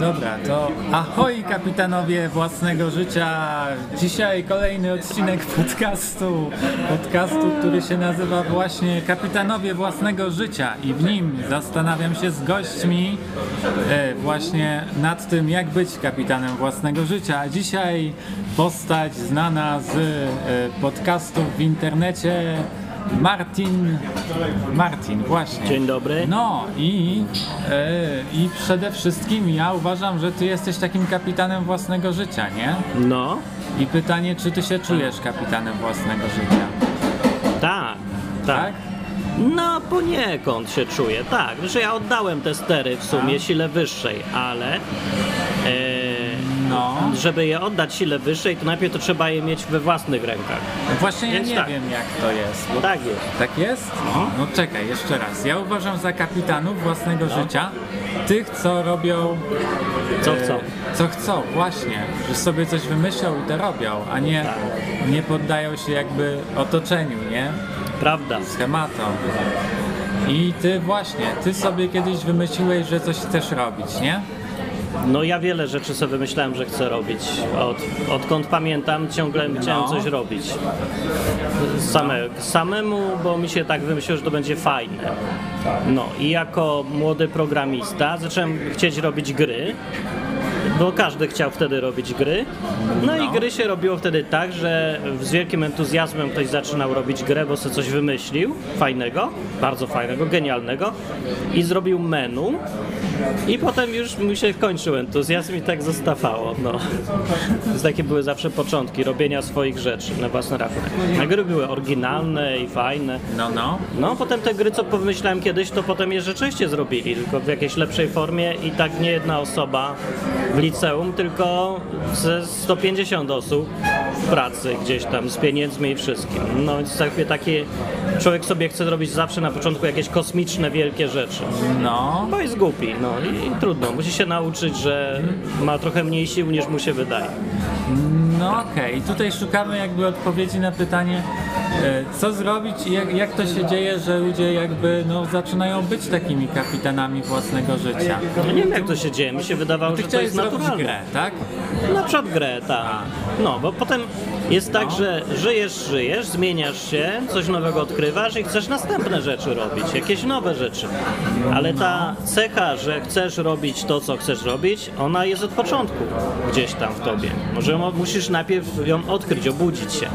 dobra, to ahoj kapitanowie własnego życia. Dzisiaj kolejny odcinek podcastu. Podcastu, który się nazywa właśnie Kapitanowie własnego życia i w nim zastanawiam się z gośćmi e, właśnie nad tym, jak być kapitanem własnego życia. A dzisiaj postać znana z e, podcastów w internecie Martin. Martin, właśnie. Dzień dobry. No i, e, i przede wszystkim ja uważam, że ty jesteś takim kapitanem własnego życia, nie? No, I pytanie, czy ty się czujesz kapitanem własnego życia? tak, Tak? tak. No, poniekąd się czuję, tak. Że ja oddałem te stery w sumie Tak. sile wyższej, ale e, No. żeby je oddać sile wyższej, to najpierw to trzeba je mieć we własnych rękach. Właśnie ja Więc nie tak. wiem, jak to jest. Tak jest. Tak jest? No czekaj, jeszcze raz. Ja uważam za kapitanów własnego No. życia tych, co robią... Co e, chcą. Co chcą, właśnie. Że sobie coś wymyślą i to robią, a nie, Tak. nie poddają się jakby otoczeniu, nie? Prawda. schematom. I ty właśnie, ty sobie kiedyś wymyśliłeś, że coś chcesz robić, nie? No ja wiele rzeczy sobie myślałem, że chcę robić. Od, odkąd pamiętam, ciągle chciałem No. coś robić. Same, samemu, bo mi się tak wymyśliło, że to będzie fajne. No i jako młody programista zacząłem chcieć robić gry. Bo każdy chciał wtedy robić gry. No, i No. gry się robiło wtedy tak, że z wielkim entuzjazmem ktoś zaczynał robić grę, bo sobie coś wymyślił fajnego, bardzo fajnego, genialnego i zrobił menu. I potem już mi się kończył entuzjazm i tak zostawało. No. Więc takie były zawsze początki robienia swoich rzeczy na własny rachunek. A gry były oryginalne i fajne. No, no. No, potem te gry, co pomyślałem kiedyś, to potem je rzeczywiście zrobili, tylko w jakiejś lepszej formie i tak nie jedna osoba w liceum, tylko ze 150 osób w pracy gdzieś tam, z pieniędzmi i wszystkim. No, więc takie, takie człowiek sobie chce zrobić zawsze na początku jakieś kosmiczne, wielkie rzeczy. No, Bo jest głupi, no i, i trudno. Musi się nauczyć, że ma trochę mniej sił niż mu się wydaje. no okej. I tutaj szukamy jakby odpowiedzi na pytanie, co zrobić i jak, jak to się dzieje, że ludzie jakby no, zaczynają być takimi kapitanami własnego życia. No nie wiem, jak to się dzieje. Mi się wydawało, Ty że to chciałeś jest zrobić naturalne. grę, tak? Na przykład grę, tak. No, bo potem jest tak, No. że żyjesz, żyjesz, zmieniasz się, coś nowego odkrywasz i chcesz następne rzeczy robić, jakieś nowe rzeczy. Ale ta cecha, że chcesz robić to, co chcesz robić, ona jest od początku gdzieś tam w tobie. Może musisz najpierw ją odkryć, obudzić się.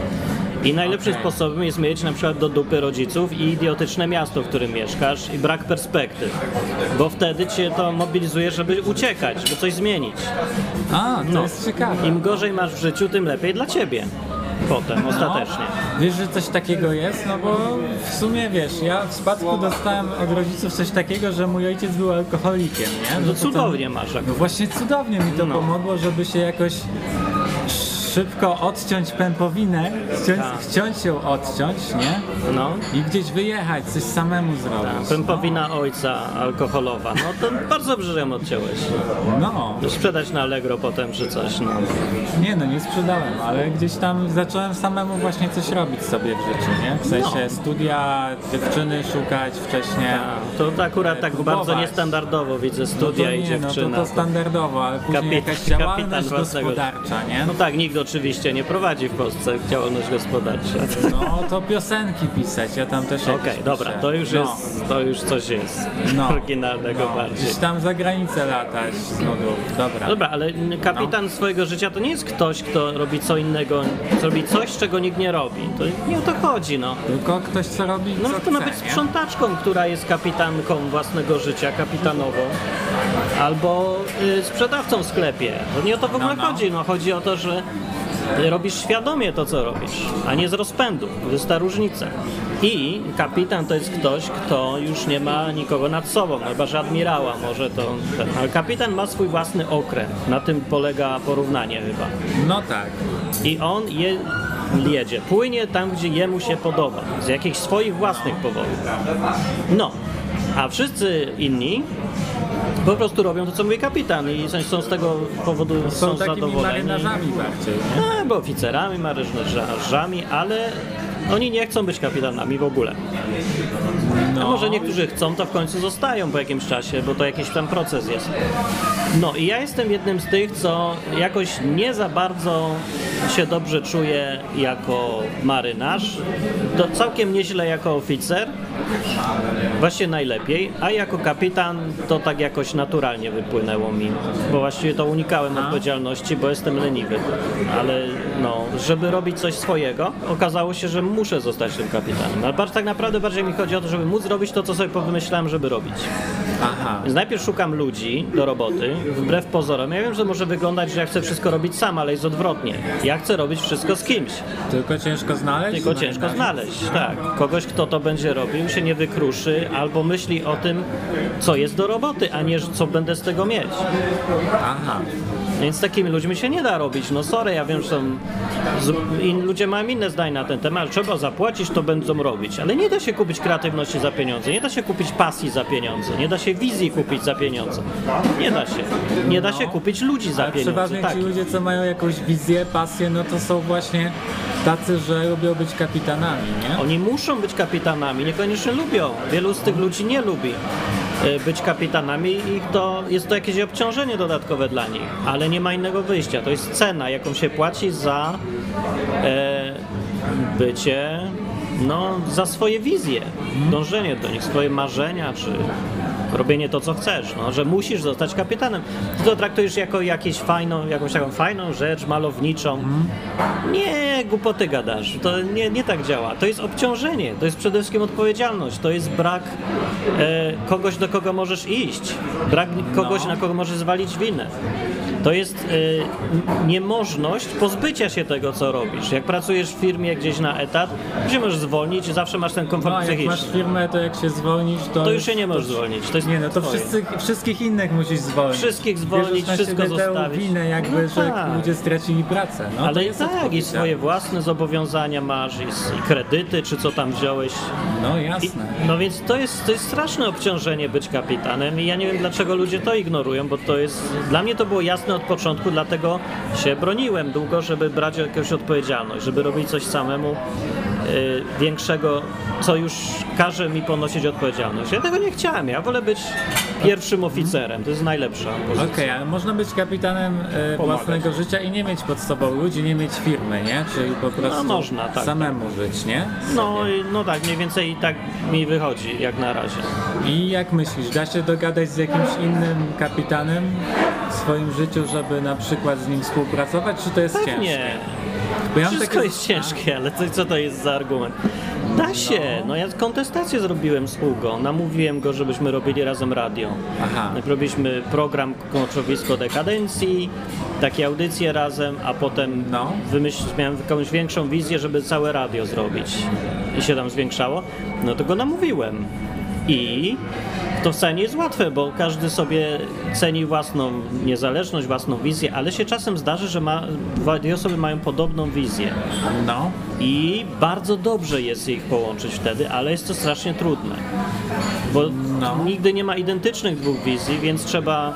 I najlepszym Okej. sposobem jest mieć na przykład do dupy rodziców i idiotyczne miasto, w którym mieszkasz i brak perspektyw. Bo wtedy cię to mobilizuje, żeby uciekać, żeby coś zmienić. A, to No. jest ciekawe. Im gorzej masz w życiu, tym lepiej dla ciebie. Potem, ostatecznie. No, wiesz, że coś takiego jest? No bo w sumie wiesz, ja w spadku dostałem od rodziców coś takiego, że mój ojciec był alkoholikiem, nie? No tam- cudownie masz. No właśnie cudownie mi to No. pomogło, żeby się jakoś szybko odciąć pępowinę, chciąć, Tak. chciąć ją odciąć, nie? No. I gdzieś wyjechać, coś samemu zrobić. Pępowina ojca alkoholowa. No to bardzo dobrze, że ją odciąłeś. No, Sprzedać na Allegro potem czy coś. No. nie no, nie sprzedałem, ale gdzieś tam zacząłem samemu właśnie coś robić sobie w życiu, nie? W sensie No. studia, dziewczyny szukać wcześniej. A, To akurat tak Próbować. bardzo niestandardowo widzę No studia to i nie, dziewczyna. no to, to standardowo, ale później Kapit- jakaś działalność gospodarcza, nie? No tak, nikt oczywiście nie prowadzi w Polsce działalność gospodarcza. No to piosenki pisać, ja tam też Okej, jakieś dobra, piszę. to już no. jest, to już coś jest No. oryginalnego no, bardziej. Gdzieś tam za granicę latać z nudów, dobra. Dobra, ale kapitan No. swojego życia to nie jest ktoś, kto robi co innego, co robi coś, czego nikt nie robi. To nie o to chodzi, no. Tylko ktoś co robi, No co to ma chce, być nie? sprzątaczką, która jest kapitanką własnego życia, kapitanową, albo y, sprzedawcą w sklepie. To nie o to w ogóle No, no. chodzi, no chodzi o to, że robisz świadomie to, co robisz, a nie z rozpędu. To jest ta różnica. I kapitan to jest ktoś, kto już nie ma nikogo nad sobą, chyba że admirała może to. Ten. Ale kapitan ma swój własny okręt. Na tym polega porównanie chyba. No tak. I on je, jedzie, płynie tam, gdzie jemu się podoba, z jakichś swoich własnych powodów. No, a wszyscy inni po prostu robią to, co mówi kapitan i są z tego powodu Są, są, takimi zadowoleni. marynarzami bardziej, nie? No, bo oficerami, marynarzami, ale oni nie chcą być kapitanami w ogóle. A No. może niektórzy chcą, to w końcu zostają po jakimś czasie, bo to jakiś tam proces jest. No i ja jestem jednym z tych, co jakoś nie za bardzo się dobrze czuje jako marynarz, to całkiem nieźle jako oficer, właśnie najlepiej, a jako kapitan to tak jakoś naturalnie wypłynęło mi, bo właściwie to unikałem odpowiedzialności, bo jestem leniwy, ale no, żeby robić coś swojego, okazało się, że muszę zostać tym kapitanem, ale tak naprawdę bardziej mi chodzi o to, żeby móc robić to, co sobie pomyślałem, żeby robić. Aha. Więc najpierw szukam ludzi do roboty, wbrew pozorom. Ja wiem, że może wyglądać, że ja chcę wszystko robić sam, ale jest odwrotnie. Ja chcę robić wszystko z kimś. Tylko ciężko znaleźć? Tylko ciężko znaleźć, tak. Kogoś, kto to będzie robił, się nie wykruszy, albo myśli o tym, co jest do roboty, a nie, co będę z tego mieć. Aha. Więc z takimi ludźmi się nie da robić. No sorry, ja wiem, że są... in, ludzie mają inne zdanie na ten temat, trzeba zapłacić, to będą robić. Ale nie da się kupić kreatywności za pieniądze, nie da się kupić pasji za pieniądze, nie da się wizji kupić za pieniądze. Nie da się. Nie da się kupić ludzi za pieniądze. przeważnie Tak. ci ludzie, co mają jakąś wizję, pasję, no to są właśnie tacy, że lubią być kapitanami, nie? Oni muszą być kapitanami, niekoniecznie lubią. Wielu z tych ludzi nie lubi być kapitanami i to jest to jakieś obciążenie dodatkowe dla nich, ale nie ma innego wyjścia. To jest cena, jaką się płaci za e, bycie, no, za swoje wizje, dążenie do nich, swoje marzenia, czy robienie to, co chcesz, no, że musisz zostać kapitanem. Ty to traktujesz jako jakieś fajną, jakąś taką fajną rzecz, malowniczą. Nie, głupoty gadasz. To nie, nie tak działa. To jest obciążenie, to jest przede wszystkim odpowiedzialność, to jest brak e, kogoś, do kogo możesz iść, brak kogoś, No. na kogo możesz zwalić winę. To jest n- niemożność pozbycia się tego, co robisz. Jak pracujesz w firmie gdzieś na etat, gdzie możesz zwolnić, zawsze masz ten komfort No, jak psychiczny. masz firmę, to jak się zwolnisz, to... To już się nie możesz zwolnić. To jest Nie no, to twoje. wszyscy, wszystkich innych musisz zwolnić. Wszystkich zwolnić, Bierzesz wszystko zostawić. winę jakby, No że tak. ludzie stracili pracę. No, Ale i jest tak, i odpowiedzialne. swoje własne zobowiązania masz, i, i kredyty, czy co tam wziąłeś. No I, jasne. no więc to jest, to jest straszne obciążenie być kapitanem i ja nie wiem dlaczego ludzie to ignorują, bo to jest, dla mnie to było jasne od początku, dlatego się broniłem długo, żeby brać jakąś odpowiedzialność, żeby robić coś samemu większego, co już każe mi ponosić odpowiedzialność. Ja tego nie chciałem, ja wolę być pierwszym oficerem, to jest najlepsza pozycja. Okej, ale można być kapitanem e, własnego życia i nie mieć pod sobą ludzi, nie mieć firmy, nie? Czyli po prostu No, można, tak. samemu żyć, nie? No, no tak, mniej więcej tak mi wychodzi, jak na razie. I jak myślisz, da się dogadać z jakimś innym kapitanem w swoim życiu, żeby na przykład z nim współpracować, czy to jest ciężkie? Bo ja wszystko takie- jest ciężkie, ale co, co to jest za argument? Da się, no ja kontestację zrobiłem z Hugo, namówiłem go, żebyśmy robili razem radio. Aha. Robiliśmy program Koczowisko Dekadencji, takie audycje razem, a potem No. wymyśl, miałem jakąś większą wizję, żeby całe radio zrobić i się tam zwiększało, no to go namówiłem. I to wcale nie jest łatwe, bo każdy sobie ceni własną niezależność, własną wizję, ale się czasem zdarzy, że ma, dwie osoby mają podobną wizję. No, I bardzo dobrze jest ich połączyć wtedy, ale jest to strasznie trudne. Bo No. nigdy nie ma identycznych dwóch wizji, więc trzeba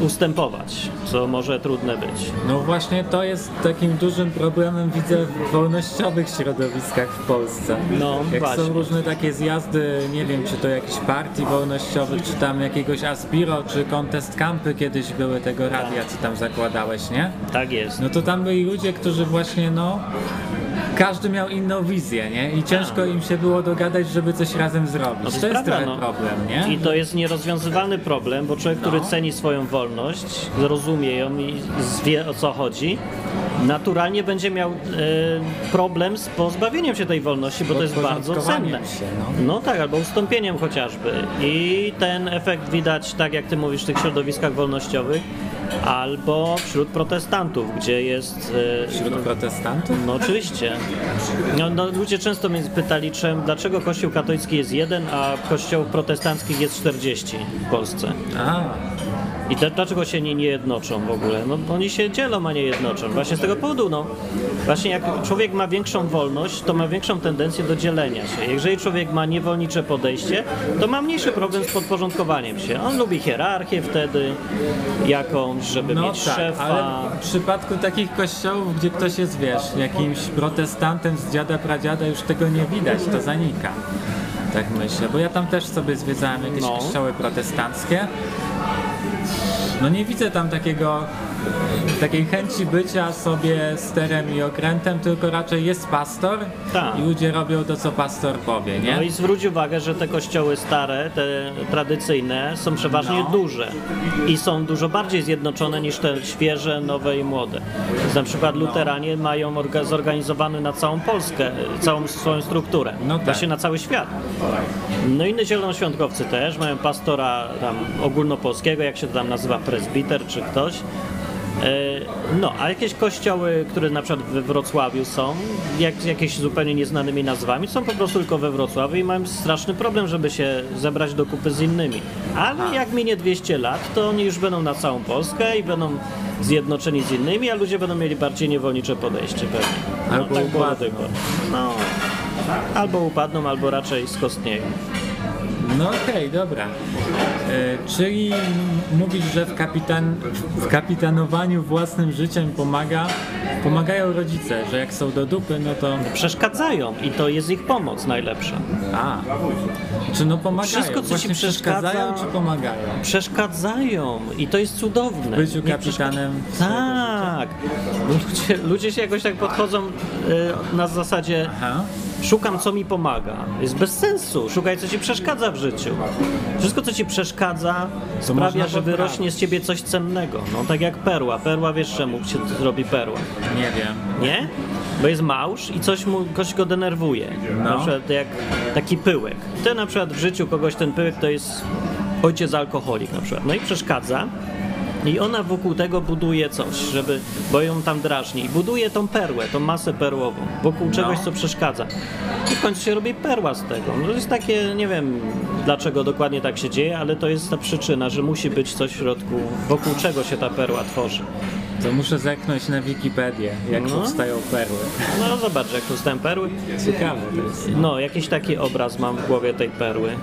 ustępować, co może trudne być. no właśnie to jest takim dużym problemem, widzę, w wolnościowych środowiskach w Polsce. No, Jak właśnie. są różne takie zjazdy, nie wiem, czy to jakichś partii wolnościowych, czy tam jakiegoś Aspiro, czy Contest Campy kiedyś były tego radia, co tam zakładałeś, nie? Tak jest. No to tam byli ludzie, którzy właśnie, no, każdy miał inną wizję, nie? I ciężko im się było dogadać, żeby coś razem zrobić. No to to jest prawda, trochę no. problem, nie? I to jest nierozwiązywalny problem, bo człowiek, który No. ceni swoją wolność, zrozumie ją i wie o co chodzi, naturalnie będzie miał e, problem z pozbawieniem się tej wolności, bo to jest bardzo cenne. się, no. No tak, albo ustąpieniem chociażby. I ten efekt widać, tak jak ty mówisz, w tych środowiskach wolnościowych, albo wśród protestantów, gdzie jest... e, Wśród protestantów? no oczywiście. No, no, ludzie często mnie pytali, czym, dlaczego kościół katolicki jest jeden, a kościoł protestanckich jest 40 w Polsce. A, I te, dlaczego się nie, nie jednoczą w ogóle? No oni się dzielą, a nie jednoczą. Właśnie z tego powodu, no. Właśnie jak człowiek ma większą wolność, to ma większą tendencję do dzielenia się. Jeżeli człowiek ma niewolnicze podejście, to ma mniejszy problem z podporządkowaniem się. On lubi hierarchię wtedy jakąś, żeby no mieć tak, szefa. ale w przypadku takich kościołów, gdzie ktoś jest, wiesz, jakimś protestantem z dziada pradziada, już tego nie widać, to zanika. Tak myślę, bo ja tam też sobie zwiedzałem jakieś No. kościoły protestanckie. No nie widzę tam takiego takiej chęci bycia sobie sterem i okrętem, tylko raczej jest pastor Tak. i ludzie robią to, co pastor powie, nie? No i zwróć uwagę, że te kościoły stare, te tradycyjne, są przeważnie No. duże i są dużo bardziej zjednoczone niż te świeże, nowe i młode. Na przykład No. luteranie mają orga- zorganizowany na całą Polskę, całą swoją strukturę, No tak. właśnie na cały świat. No inne zielonoświątkowcy też mają pastora tam ogólnopolskiego, jak się to tam nazywa, prezbiter czy ktoś. E, No, a jakieś kościoły, które na przykład we Wrocławiu są, jak, jakieś zupełnie nieznanymi nazwami, są po prostu tylko we Wrocławiu i mają straszny problem, żeby się zebrać do kupy z innymi. Ale jak minie 200 lat, to oni już będą na całą Polskę i będą zjednoczeni z innymi, a ludzie będą mieli bardziej niewolnicze podejście pewnie. No, Albo tak upadną. No, albo upadną, albo raczej skostnieją. No okej, dobra. E, czyli mówisz, że w, kapitan, w kapitanowaniu własnym życiem pomaga, pomagają rodzice, że jak są do dupy, no to... Przeszkadzają i to jest ich pomoc najlepsza. A, czy no pomagają? Wszystko, co ci Właśnie przeszkadza- przeszkadzają, czy pomagają? przeszkadzają i to jest cudowne. W byciu kapitanem Tak. Ludzie, ludzie się jakoś tak podchodzą y, na zasadzie Aha. Szukam co mi pomaga. Jest bez sensu. Szukaj co ci przeszkadza w życiu. Wszystko co ci przeszkadza sprawia, że wyrośnie z ciebie coś cennego. No tak jak perła. Perła wiesz czemu się robi perła. Nie wiem. Nie? Bo jest małż i coś, mu, coś go denerwuje. No. Na przykład jak taki pyłek. Ty na przykład w życiu kogoś ten pyłek to jest ojciec alkoholik na przykład. No i przeszkadza. I ona wokół tego buduje coś, żeby, bo ją tam drażni. I buduje tą perłę, tą masę perłową, wokół czegoś, co przeszkadza. I w końcu się robi perła z tego. No to jest takie, nie wiem dlaczego dokładnie tak się dzieje, ale to jest ta przyczyna, że musi być coś w środku, wokół czego się ta perła tworzy. To muszę zerknąć na Wikipedię, jak No. powstają perły. No zobacz, jak powstają perły. Ciekawe to jest. No, jakiś taki obraz mam w głowie tej perły. Yy,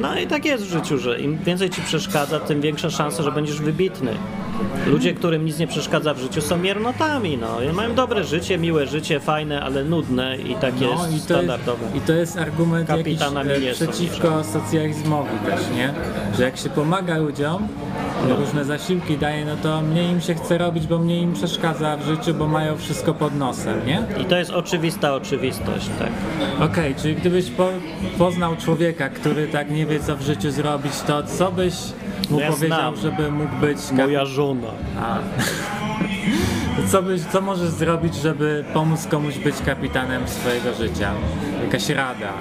No i tak jest w życiu, że im więcej ci przeszkadza, tym większa szansa, że będziesz wybitny. Ludzie, którym nic nie przeszkadza w życiu, są miernotami. No. I mają dobre życie, miłe życie, fajne, ale nudne i takie No i to, jest, standardowe. I to jest argument jakiś Kapitanami e, nie są przeciwko socjalizmowi też, nie? Że jak się pomaga ludziom, różne zasiłki daje, no to mniej im się chce robić, bo mniej im przeszkadza w życiu, bo mają wszystko pod nosem, nie? I to jest oczywista oczywistość, tak. Okej, czyli gdybyś po, poznał człowieka, który tak nie wie co w życiu zrobić, to co byś mu No ja powiedział, znam. żeby mógł być... Moja żona. A. Co, byś, co możesz zrobić, żeby pomóc komuś być kapitanem swojego życia? Jakaś rada?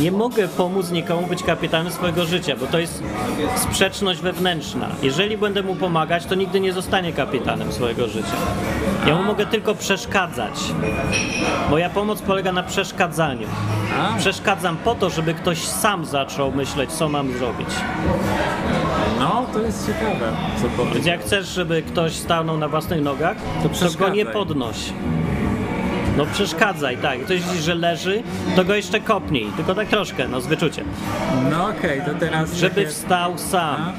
Nie mogę pomóc nikomu być kapitanem swojego życia, bo to jest sprzeczność wewnętrzna. Jeżeli będę mu pomagać, to nigdy nie zostanie kapitanem swojego życia. Ja mu mogę tylko przeszkadzać. Moja pomoc polega na przeszkadzaniu. A. Przeszkadzam po to, żeby ktoś sam zaczął myśleć, co mam zrobić. No, to jest ciekawe, co Więc jak chcesz, żeby ktoś stanął na własnych nogach, to, go przeszkadzaj. nie podnoś. No przeszkadzaj, tak. Ktoś widzi, że leży, to go jeszcze kopnij. Tylko tak troszkę, no z wyczuciem. No okej, to teraz Żeby takie, wstał sam.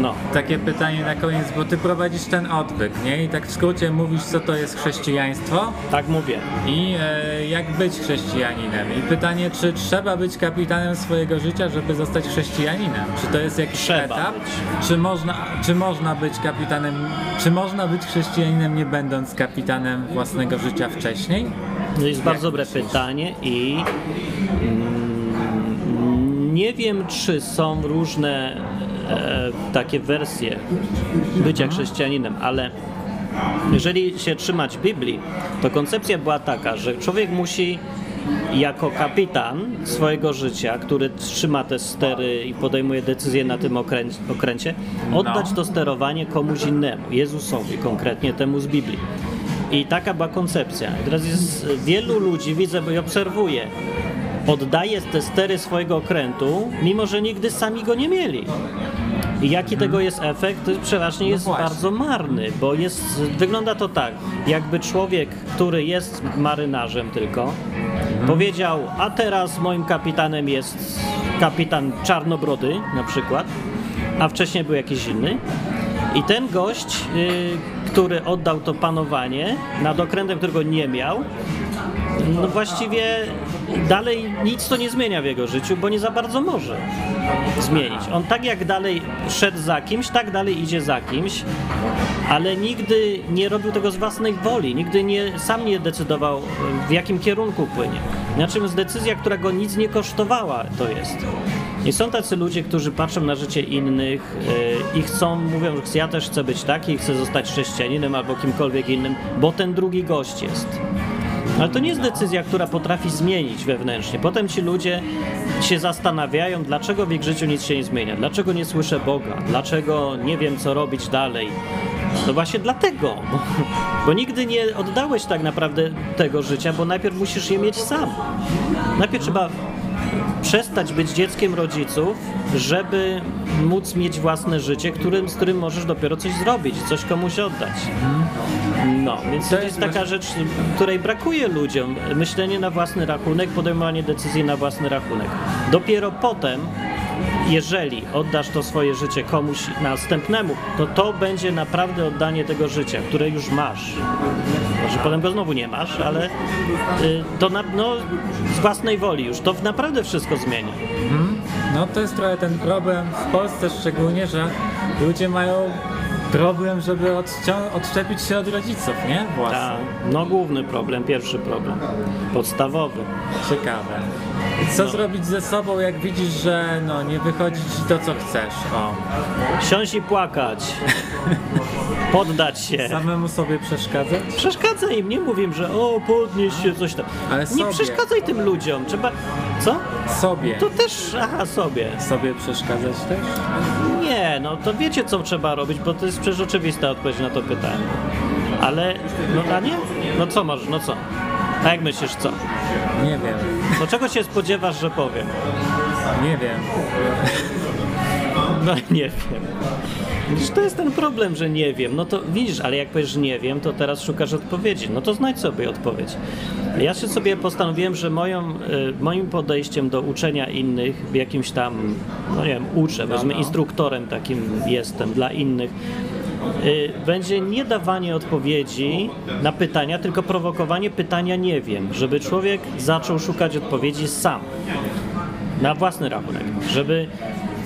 No. takie pytanie na koniec, bo ty prowadzisz ten odwyk, nie? I tak w skrócie mówisz, co to jest chrześcijaństwo Tak mówię. i e, jak być chrześcijaninem. I pytanie, czy trzeba być kapitanem swojego życia, żeby zostać chrześcijaninem? Czy to jest jakiś Trzeba etap? być. Czy można, czy można być kapitanem, czy można być chrześcijaninem nie będąc kapitanem własnego życia wcześniej? To jest bardzo dobre pytanie i mm, nie wiem, czy są różne e, takie wersje bycia chrześcijaninem, ale jeżeli się trzymać Biblii, to koncepcja była taka, że człowiek musi jako kapitan swojego życia, który trzyma te stery i podejmuje decyzje na tym okrę okręcie, oddać No. to sterowanie komuś innemu, Jezusowi, konkretnie temu z Biblii. I taka była koncepcja. I teraz jest wielu ludzi, widzę i obserwuję, oddaje te stery swojego okrętu, mimo że nigdy sami go nie mieli. I jaki tego jest efekt? Przeważnie jest właśnie. bardzo marny, bo jest, wygląda to tak, jakby człowiek, który jest marynarzem tylko, powiedział, a teraz moim kapitanem jest kapitan Czarnobrody na przykład, a wcześniej był jakiś inny. I ten gość, y, który oddał to panowanie nad okrętem, którego nie miał, no właściwie dalej nic to nie zmienia w jego życiu, bo nie za bardzo może zmienić. On tak jak dalej szedł za kimś, tak dalej idzie za kimś, ale nigdy nie robił tego z własnej woli, nigdy nie, sam nie decydował w jakim kierunku płynie. Natomiast decyzja, która go nic nie kosztowała, to jest. I są tacy ludzie, którzy patrzą na życie innych yy, i chcą, mówią, że ja też chcę być taki, chcę zostać chrześcijaninem albo kimkolwiek innym, bo ten drugi gość jest. Ale to nie jest decyzja, która potrafi zmienić wewnętrznie. Potem ci ludzie się zastanawiają, dlaczego w ich życiu nic się nie zmienia, dlaczego nie słyszę Boga, dlaczego nie wiem, co robić dalej. No właśnie dlatego, bo, bo nigdy nie oddałeś tak naprawdę tego życia, bo najpierw musisz je mieć sam. Najpierw trzeba przestać być dzieckiem rodziców, żeby móc mieć własne życie, którym, z którym możesz dopiero coś zrobić, coś komuś oddać. No, więc to, jest taka rzecz, której brakuje ludziom. Myślenie na własny rachunek, podejmowanie decyzji na własny rachunek. Dopiero potem, jeżeli oddasz to swoje życie komuś następnemu, to to będzie naprawdę oddanie tego życia, które już masz. Może potem go znowu nie masz, ale y, to na, no, z własnej woli już. To naprawdę wszystko zmienia. No to jest trochę ten problem w Polsce szczególnie, że ludzie mają problem, żeby odczepić się od rodziców, nie? Własnych. Ta, no główny problem, pierwszy problem, podstawowy. Ciekawe. Co No. zrobić ze sobą, jak widzisz, że no, nie wychodzi ci to, co chcesz? O, Siąść i płakać, poddać się. samemu sobie przeszkadzać? Przeszkadzaj im, nie mówię, że o, podnieś się, coś tam. Ale nie sobie. przeszkadzaj tym ludziom, trzeba... Co? Sobie. To też, aha, sobie. Sobie przeszkadzać też? Nie, no to wiecie, co trzeba robić, bo to jest przecież oczywista odpowiedź na to pytanie. Ale, no a nie? No co może, no co? A jak myślisz, co? Nie wiem. No czego się spodziewasz, że powiem? Nie wiem. No nie wiem. Widzisz, to jest ten problem, że nie wiem. No to widzisz, ale jak powiesz nie wiem, to teraz szukasz odpowiedzi. No to znajdź sobie odpowiedź. Ja się sobie postanowiłem, że moją, y, moim podejściem do uczenia innych, w jakimś tam, no nie wiem, uczę, powiedzmy no. instruktorem takim jestem dla innych, będzie nie dawanie odpowiedzi na pytania, tylko prowokowanie pytania nie wiem, żeby człowiek zaczął szukać odpowiedzi sam na własny rachunek, żeby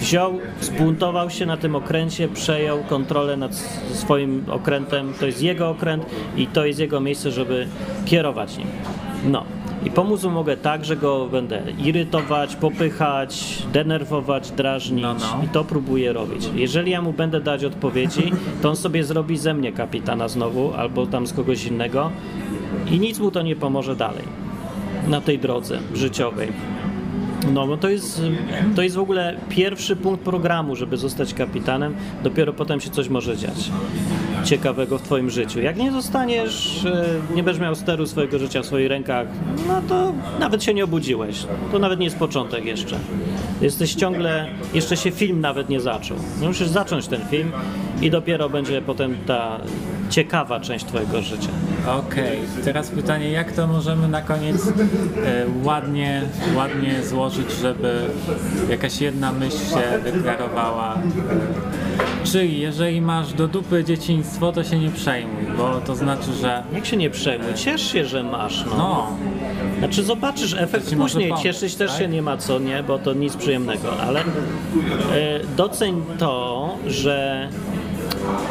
wziął, zbuntował się na tym okręcie, przejął kontrolę nad swoim okrętem, to jest jego okręt i to jest jego miejsce, żeby kierować nim. No. I pomóc mu mogę tak, że go będę irytować, popychać, denerwować, drażnić No, no. i to próbuję robić. Jeżeli ja mu będę dać odpowiedzi, to on sobie zrobi ze mnie kapitana znowu albo tam z kogoś innego i nic mu to nie pomoże dalej na tej drodze życiowej. No, bo to jest, to jest w ogóle pierwszy punkt programu, żeby zostać kapitanem. Dopiero potem się coś może dziać ciekawego w Twoim życiu. Jak nie zostaniesz, e, nie będziesz miał steru swojego życia w swoich rękach, no to nawet się nie obudziłeś. To nawet nie jest początek jeszcze. Jesteś ciągle, jeszcze się film nawet nie zaczął. Musisz zacząć ten film i dopiero będzie potem ta ciekawa część Twojego życia. Okej, teraz pytanie, jak to możemy na koniec e, ładnie, ładnie złożyć, żeby jakaś jedna myśl się wyklarowała. Czyli jeżeli masz do dupy dzieciństwo, to się nie przejmuj, bo to znaczy, że Jak się nie przejmuj, ciesz się, że masz. No. no, Znaczy zobaczysz efekt później, pomóc, cieszyć też tak? się nie ma co, nie, bo to nic przyjemnego, ale e, doceń to, że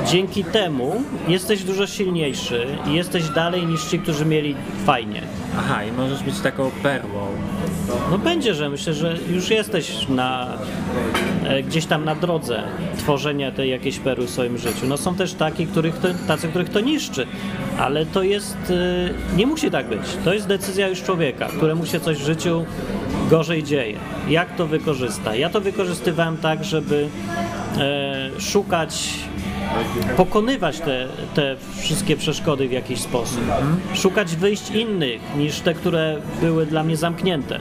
dzięki temu jesteś dużo silniejszy i jesteś dalej niż ci, którzy mieli fajnie. aha, i możesz być taką perłą. No będzie, że myślę, że już jesteś na, e, gdzieś tam na drodze tworzenia tej jakiejś perły w swoim życiu. No są też taki, których to, tacy, których to niszczy, ale to jest, e, nie musi tak być. To jest decyzja już człowieka, któremu się coś w życiu gorzej dzieje. Jak to wykorzysta? Ja to wykorzystywałem tak, żeby e, szukać pokonywać te, te wszystkie przeszkody w jakiś sposób. Szukać wyjść innych niż te, które były dla mnie zamknięte.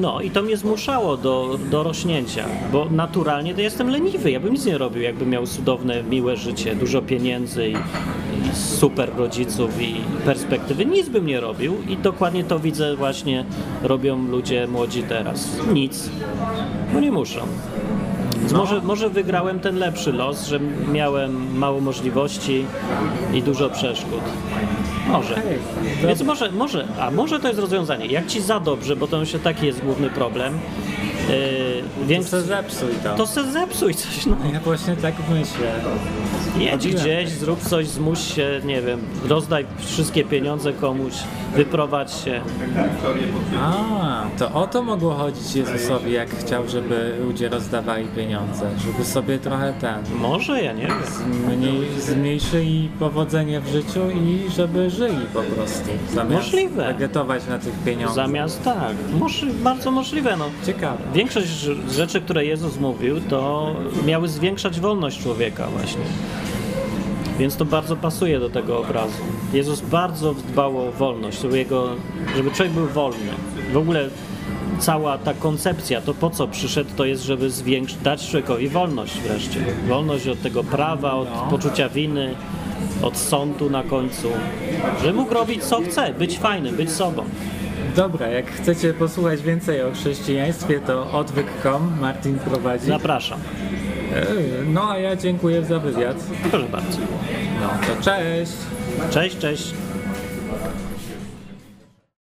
No i to mnie zmuszało do, do rośnięcia, bo naturalnie to jestem leniwy. Ja bym nic nie robił, jakbym miał cudowne, miłe życie, dużo pieniędzy i, i super rodziców i perspektywy. Nic bym nie robił i dokładnie to widzę właśnie robią ludzie młodzi teraz. Nic, bo nie muszą. Więc może, może wygrałem ten lepszy los, że miałem mało możliwości i dużo przeszkód. Może. Więc może, może, a może to jest rozwiązanie. Jak ci za dobrze, bo to się taki jest główny problem. Yy, więc To zepsuj to. to se zepsuj coś, no. Ja właśnie tak myślę. Jedź gdzieś, zrób coś, zmuś się, nie wiem, rozdaj wszystkie pieniądze komuś, wyprowadź się. A, to o to mogło chodzić Jezusowi, jak chciał, żeby ludzie rozdawali pieniądze, żeby sobie trochę ten Może, ja nie wiem. mniej, zmniejszyli powodzenie w życiu i żeby żyli po prostu, zamiast Możliwe. wegetować na tych pieniądzach. Zamiast tak, moż, bardzo możliwe, no. Ciekawe. Większość rz- rzeczy, które Jezus mówił, to miały zwiększać wolność człowieka właśnie. Więc to bardzo pasuje do tego obrazu. Jezus bardzo dbał o wolność, żeby, jego, żeby człowiek był wolny. W ogóle cała ta koncepcja, to po co przyszedł, to jest, żeby zwiększyć, dać człowiekowi wolność wreszcie. Wolność od tego prawa, od poczucia winy, od sądu na końcu. Żeby mógł robić co chce, być fajny, być sobą. Dobra, jak chcecie posłuchać więcej o chrześcijaństwie, to odwyk.com Martin prowadzi. Zapraszam. E, No a ja dziękuję za wywiad. Proszę bardzo. No to cześć! Cześć, cześć.